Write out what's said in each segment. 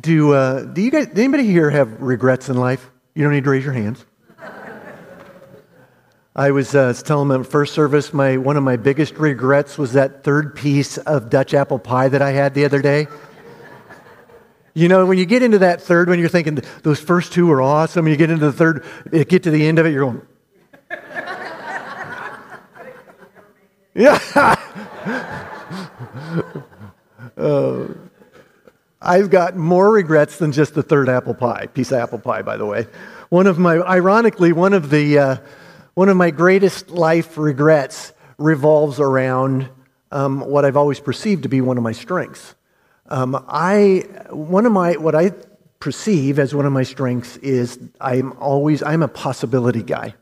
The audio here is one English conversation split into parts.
Do, uh, do you guys, anybody here have regrets in life? You don't need to raise your hands. I was uh, telling them at first service, my, one of my biggest regrets was that third piece of Dutch apple pie that I had the other day. You know, when you get into that third one, you're thinking those first two are awesome. You get into the third, you get to the end of it, you're going, yeah. uh, I've got more regrets than just the third apple pie, piece of apple pie, by the way. One of my, ironically, one of the, uh, one of my greatest life regrets revolves around um, what I've always perceived to be one of my strengths. Um, I, one of my, what I perceive as one of my strengths is I'm always, I'm a possibility guy.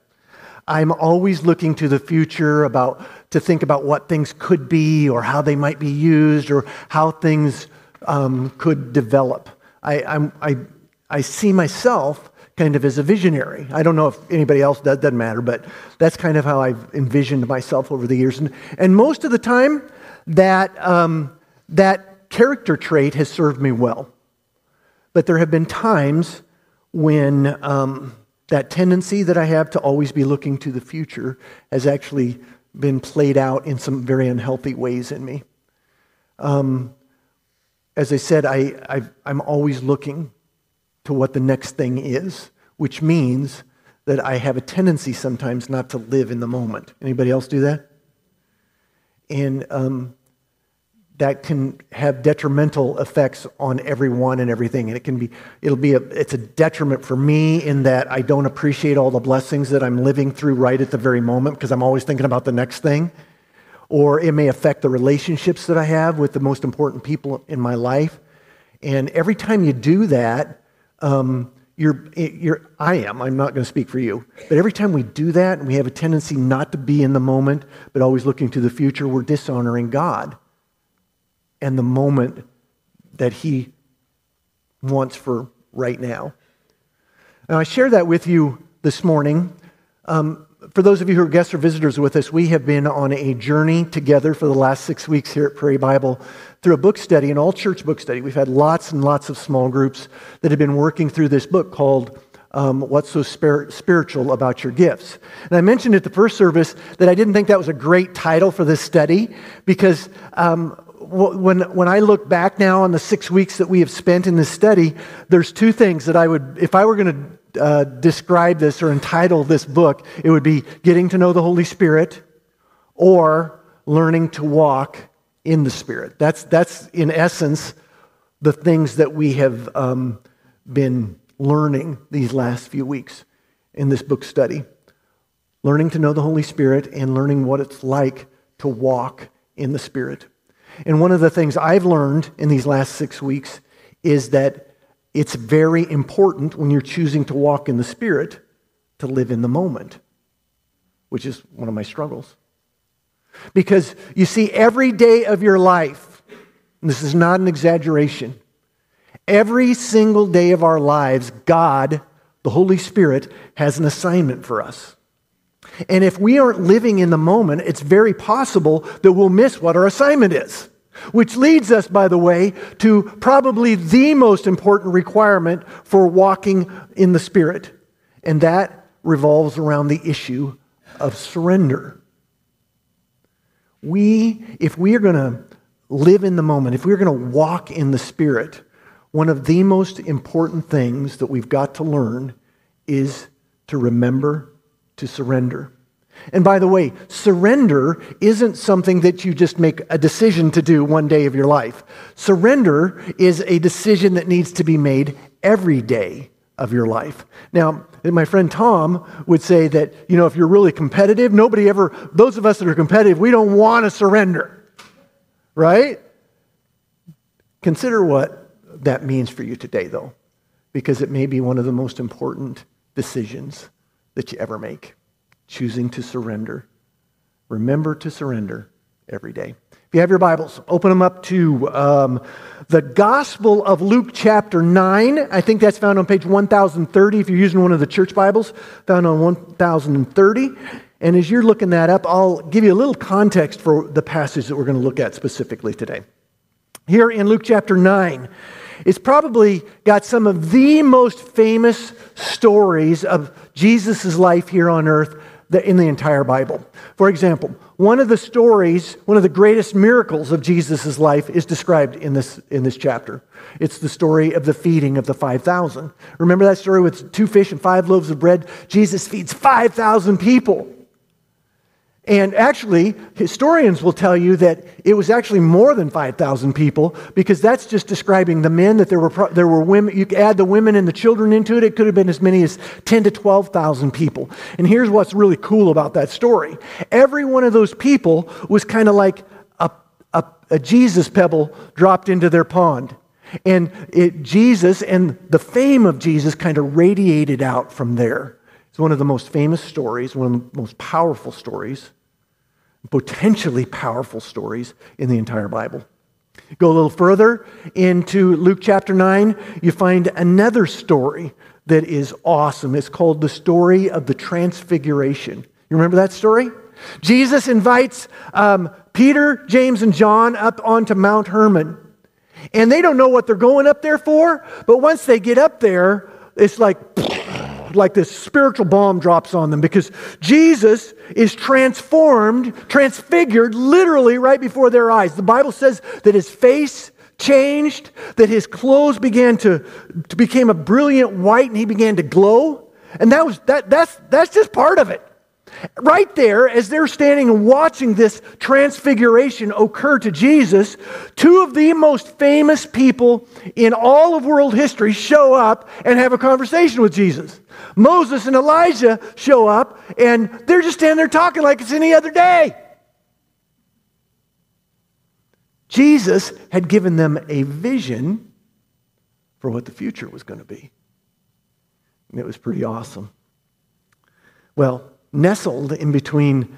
I'm always looking to the future about, to think about what things could be or how they might be used or how things um, could develop. I, I'm, I, I see myself kind of as a visionary. I don't know if anybody else does, doesn't matter, but that's kind of how I've envisioned myself over the years. And, and most of the time, that, um, that character trait has served me well. But there have been times when um, that tendency that I have to always be looking to the future has actually been played out in some very unhealthy ways in me. Um, as I said, I, i am always looking to what the next thing is, which means that I have a tendency sometimes not to live in the moment. Anybody else do that? And um, that can have detrimental effects on everyone and everything. And it can be, it'll be a, it's a detriment for me in that I don't appreciate all the blessings that I'm living through right at the very moment because I'm always thinking about the next thing. Or it may affect the relationships that I have with the most important people in my life. And every time you do that, um, you're, you're, I am, I'm not going to speak for you, but every time we do that and we have a tendency not to be in the moment, but always looking to the future, we're dishonoring God and the moment that He wants for right now. Now, I share that with you this morning um, for those of you who are guests or visitors with us, we have been on a journey together for the last six weeks here at Prairie Bible through a book study, an all church book study. We've had lots and lots of small groups that have been working through this book called um, What's So Spiritual About Your Gifts. And I mentioned at the first service that I didn't think that was a great title for this study because um, when, when I look back now on the six weeks that we have spent in this study, there's two things that I would, if I were going to uh, describe this or entitle this book, it would be Getting to Know the Holy Spirit or Learning to Walk in the Spirit. That's, that's in essence the things that we have um, been learning these last few weeks in this book study. Learning to know the Holy Spirit and learning what it's like to walk in the Spirit. And one of the things I've learned in these last six weeks is that it's very important when you're choosing to walk in the Spirit to live in the moment, which is one of my struggles. Because you see, every day of your life, this is not an exaggeration, every single day of our lives, God, the Holy Spirit, has an assignment for us. And if we aren't living in the moment, it's very possible that we'll miss what our assignment is. Which leads us, by the way, to probably the most important requirement for walking in the Spirit, and that revolves around the issue of surrender. We, if we are going to live in the moment, if we're going to walk in the Spirit, one of the most important things that we've got to learn is to remember to surrender. And by the way, surrender isn't something that you just make a decision to do one day of your life. Surrender is a decision that needs to be made every day of your life. Now, my friend Tom would say that, you know, if you're really competitive, nobody ever, those of us that are competitive, we don't want to surrender, right? Consider what that means for you today, though, because it may be one of the most important decisions that you ever make choosing to surrender. Remember to surrender every day. If you have your Bibles, open them up to um, the Gospel of Luke, chapter 9. I think that's found on page 1030 if you're using one of the church Bibles, found on 1030. And as you're looking that up, I'll give you a little context for the passage that we're going to look at specifically today. Here in Luke chapter 9, It's probably got some of the most famous stories of Jesus' life here on earth in the entire Bible. For example, one of the stories, one of the greatest miracles of Jesus' life is described in this, in this chapter. It's the story of the feeding of the 5,000. Remember that story with two fish and five loaves of bread? Jesus feeds 5,000 people. And actually, historians will tell you that it was actually more than 5,000 people because that's just describing the men, that there were, there were women. You add the women and the children into it, it could have been as many as 10 to 12,000 people. And here's what's really cool about that story every one of those people was kind of like a, a, a Jesus pebble dropped into their pond. And it, Jesus and the fame of Jesus kind of radiated out from there. It's one of the most famous stories, one of the most powerful stories, potentially powerful stories in the entire Bible. Go a little further into Luke chapter 9, you find another story that is awesome. It's called the story of the Transfiguration. You remember that story? Jesus invites um, Peter, James, and John up onto Mount Hermon. And they don't know what they're going up there for, but once they get up there, it's like like this spiritual bomb drops on them because Jesus is transformed, transfigured literally right before their eyes. The Bible says that his face changed, that his clothes began to, to became a brilliant white and he began to glow. And that was that that's that's just part of it. Right there, as they're standing and watching this transfiguration occur to Jesus, two of the most famous people in all of world history show up and have a conversation with Jesus. Moses and Elijah show up, and they're just standing there talking like it's any other day. Jesus had given them a vision for what the future was going to be. And it was pretty awesome. Well, nestled in between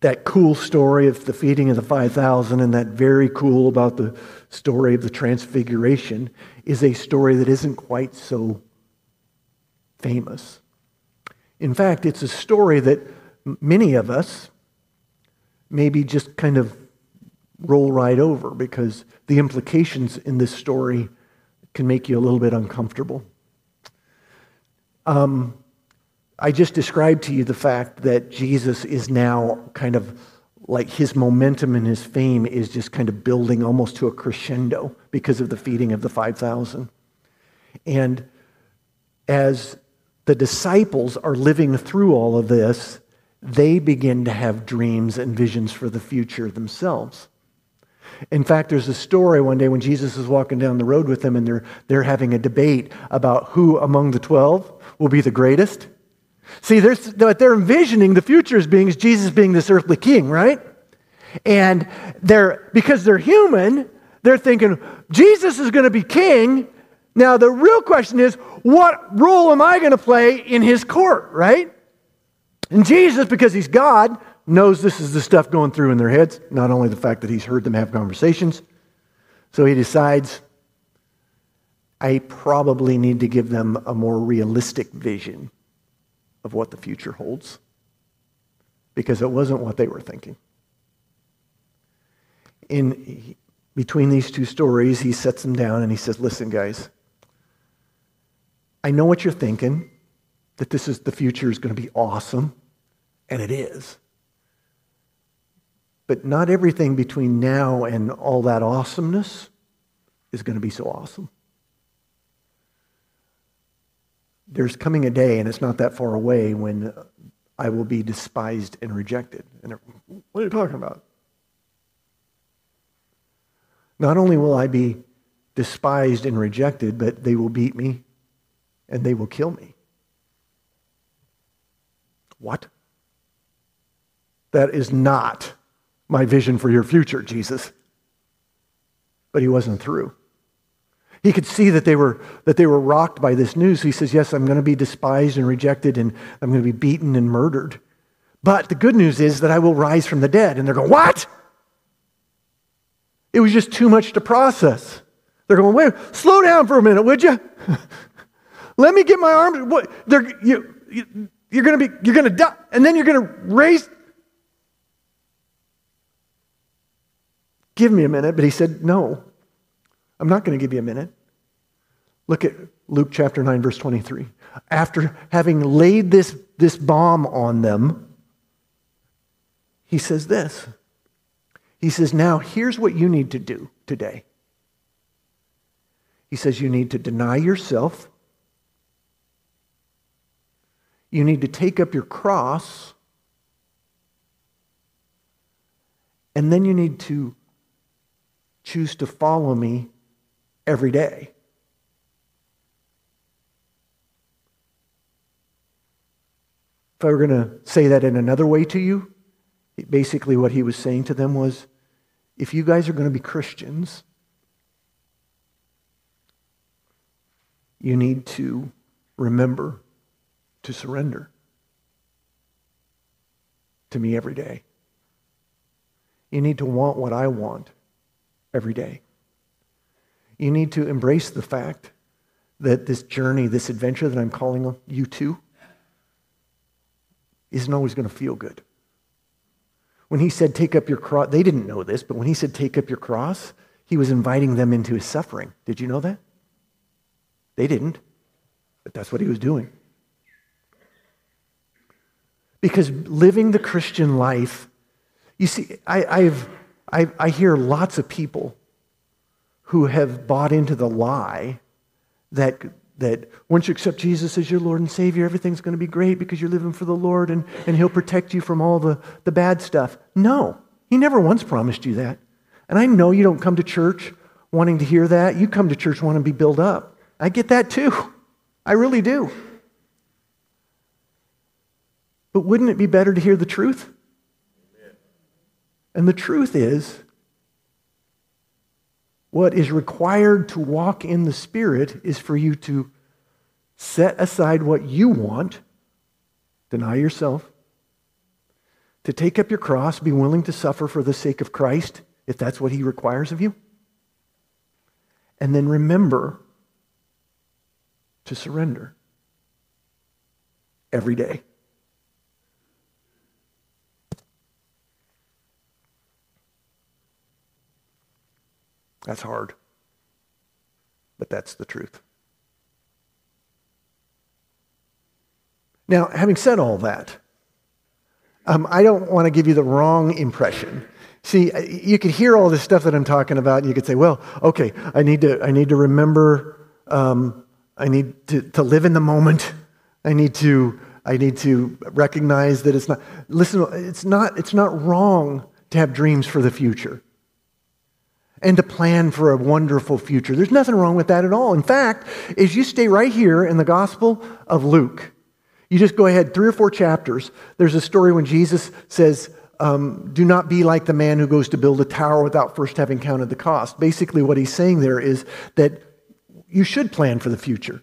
that cool story of the feeding of the 5,000 and that very cool about the story of the transfiguration is a story that isn't quite so famous. In fact, it's a story that many of us maybe just kind of roll right over because the implications in this story can make you a little bit uncomfortable. Um, I just described to you the fact that Jesus is now kind of like his momentum and his fame is just kind of building almost to a crescendo because of the feeding of the 5,000. And as the disciples are living through all of this, they begin to have dreams and visions for the future themselves. In fact, there's a story one day when Jesus is walking down the road with them and they're, they're having a debate about who among the 12 will be the greatest. See, what they're envisioning the future as being is Jesus being this earthly king, right? And they're because they're human, they're thinking Jesus is going to be king. Now the real question is, what role am I going to play in his court, right? And Jesus, because he's God, knows this is the stuff going through in their heads, not only the fact that he's heard them have conversations. So he decides, I probably need to give them a more realistic vision of what the future holds because it wasn't what they were thinking. In between these two stories, he sets them down and he says, Listen, guys, I know what you're thinking, that this is the future is going to be awesome, and it is. But not everything between now and all that awesomeness is going to be so awesome. There's coming a day, and it's not that far away, when I will be despised and rejected. And what are you talking about? Not only will I be despised and rejected, but they will beat me and they will kill me. What? That is not my vision for your future, Jesus. But he wasn't through. He could see that they were, that they were rocked by this news. He says, Yes, I'm going to be despised and rejected, and I'm going to be beaten and murdered. But the good news is that I will rise from the dead. And they're going, What? It was just too much to process. They're going, Wait, slow down for a minute, would you? Let me get my arms. What? They're, you, you, you're going to be, you're going to die, and then you're going to raise. Give me a minute. But he said, No. I'm not going to give you a minute. Look at Luke chapter 9, verse 23. After having laid this, this bomb on them, he says this. He says, Now here's what you need to do today. He says, You need to deny yourself. You need to take up your cross. And then you need to choose to follow me every day. If I were going to say that in another way to you, basically what he was saying to them was if you guys are going to be Christians, you need to remember to surrender to me every day. You need to want what I want every day. You need to embrace the fact that this journey, this adventure that I'm calling on you to, isn't always going to feel good. When he said, Take up your cross, they didn't know this, but when he said, Take up your cross, he was inviting them into his suffering. Did you know that? They didn't, but that's what he was doing. Because living the Christian life, you see, I, I've, I, I hear lots of people who have bought into the lie that, that once you accept Jesus as your Lord and Savior, everything's going to be great because you're living for the Lord and, and He'll protect you from all the, the bad stuff. No, He never once promised you that. And I know you don't come to church wanting to hear that. You come to church wanting to be built up. I get that too. I really do. But wouldn't it be better to hear the truth? And the truth is, what is required to walk in the Spirit is for you to set aside what you want, deny yourself, to take up your cross, be willing to suffer for the sake of Christ, if that's what He requires of you. And then remember to surrender every day. That's hard. But that's the truth. Now, having said all that, um, I don't want to give you the wrong impression. See, you could hear all this stuff that I'm talking about, and you could say, well, okay, I need to, I need to remember, um, I need to, to live in the moment. I need to, I need to recognize that it's not, listen, it's not, it's not wrong to have dreams for the future and to plan for a wonderful future. There's nothing wrong with that at all. In fact, as you stay right here in the Gospel of Luke, you just go ahead three or four chapters. There's a story when Jesus says, um, Do not be like the man who goes to build a tower without first having counted the cost. Basically, what he's saying there is that you should plan for the future.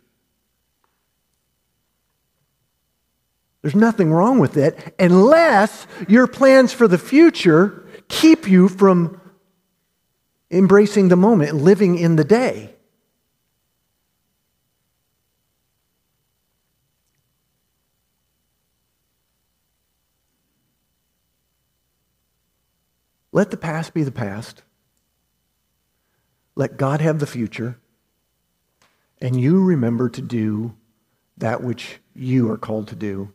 There's nothing wrong with it unless your plans for the future keep you from embracing the moment, living in the day. Let the past be the past. Let God have the future. And you remember to do that which you are called to do,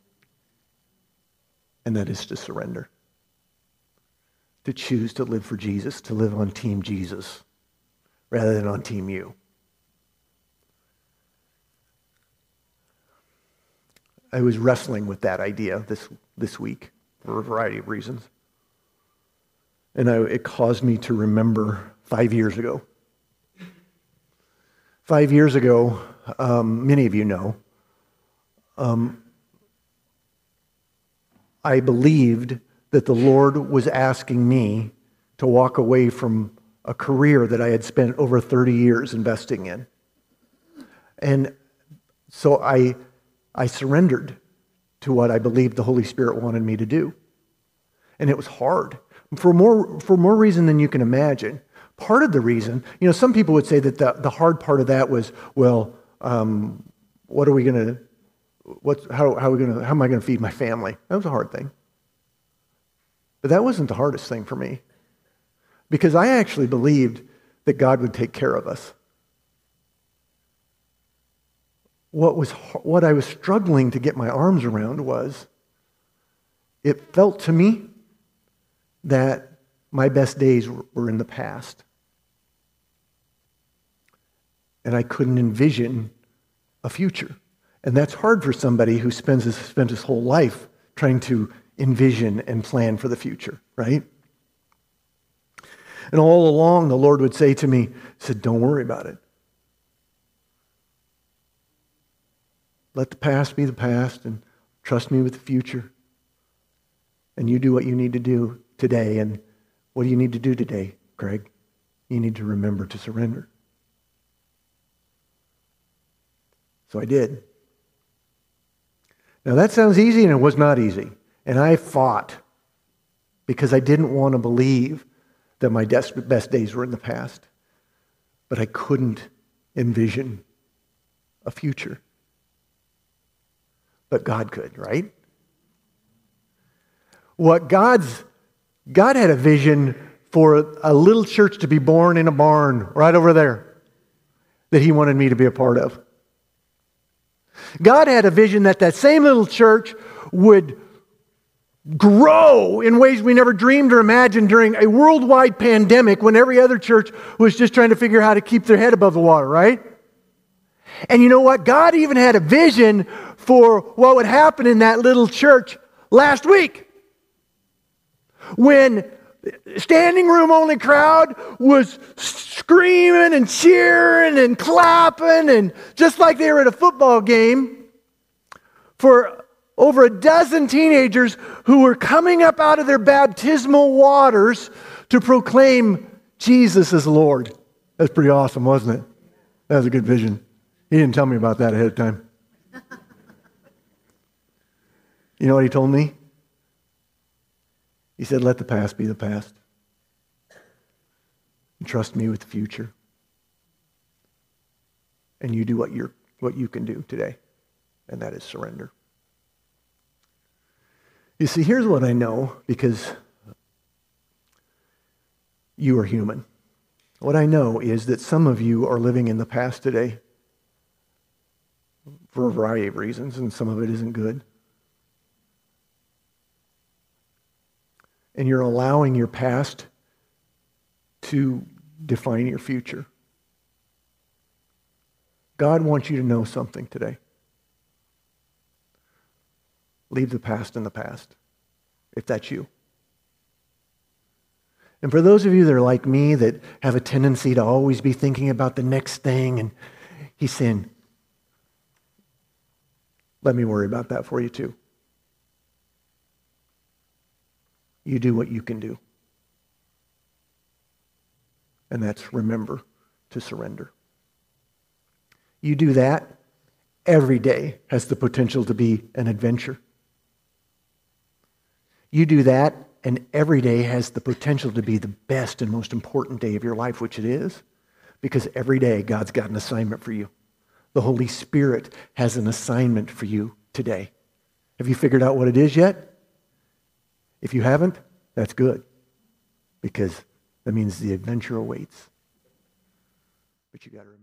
and that is to surrender to choose to live for Jesus, to live on Team Jesus rather than on Team you. I was wrestling with that idea this, this week for a variety of reasons. And I, it caused me to remember five years ago. Five years ago, um, many of you know, um, I believed that the Lord was asking me to walk away from a career that I had spent over 30 years investing in. And so I, I surrendered to what I believed the Holy Spirit wanted me to do. And it was hard for more, for more reason than you can imagine. Part of the reason, you know, some people would say that the, the hard part of that was, well, um, what are we going to, what, how, how, are we gonna, how am I going to feed my family? That was a hard thing. But that wasn't the hardest thing for me because I actually believed that God would take care of us. what, was, what I was struggling to get my arms around was it felt to me that my best days were in the past. And I couldn't envision a future. And that's hard for somebody who spends his, spent his whole life trying to envision and plan for the future, right? And all along, the Lord would say to me, said, Don't worry about it. Let the past be the past and trust me with the future. And you do what you need to do today. And what do you need to do today, Greg? You need to remember to surrender. So I did. Now that sounds easy, and it was not easy. And I fought because I didn't want to believe that my best days were in the past. But I couldn't envision a future. But God could, right? What God's God had a vision for a little church to be born in a barn right over there that he wanted me to be a part of. God had a vision that that same little church would grow in ways we never dreamed or imagined during a worldwide pandemic when every other church was just trying to figure out how to keep their head above the water, right? And you know what? God even had a vision for what would happen in that little church last week when standing room only crowd was screaming and cheering and clapping and just like they were at a football game for over a dozen teenagers who were coming up out of their baptismal waters to proclaim Jesus as Lord. That's pretty awesome, wasn't it? That was a good vision. He didn't tell me about that ahead of time. you know what he told me? He said, Let the past be the past. And trust me with the future. And you do what, you're, what you can do today, and that is surrender. You see, here's what I know because you are human. What I know is that some of you are living in the past today for a variety of reasons, and some of it isn't good. And you're allowing your past to define your future. God wants you to know something today. Leave the past in the past, if that's you. And for those of you that are like me that have a tendency to always be thinking about the next thing, and he's saying, let me worry about that for you too. You do what you can do. And that's remember to surrender. You do that, every day has the potential to be an adventure. You do that, and every day has the potential to be the best and most important day of your life, which it is, because every day God's got an assignment for you. The Holy Spirit has an assignment for you today. Have you figured out what it is yet? If you haven't, that's good, because that means the adventure awaits. But you got to remember.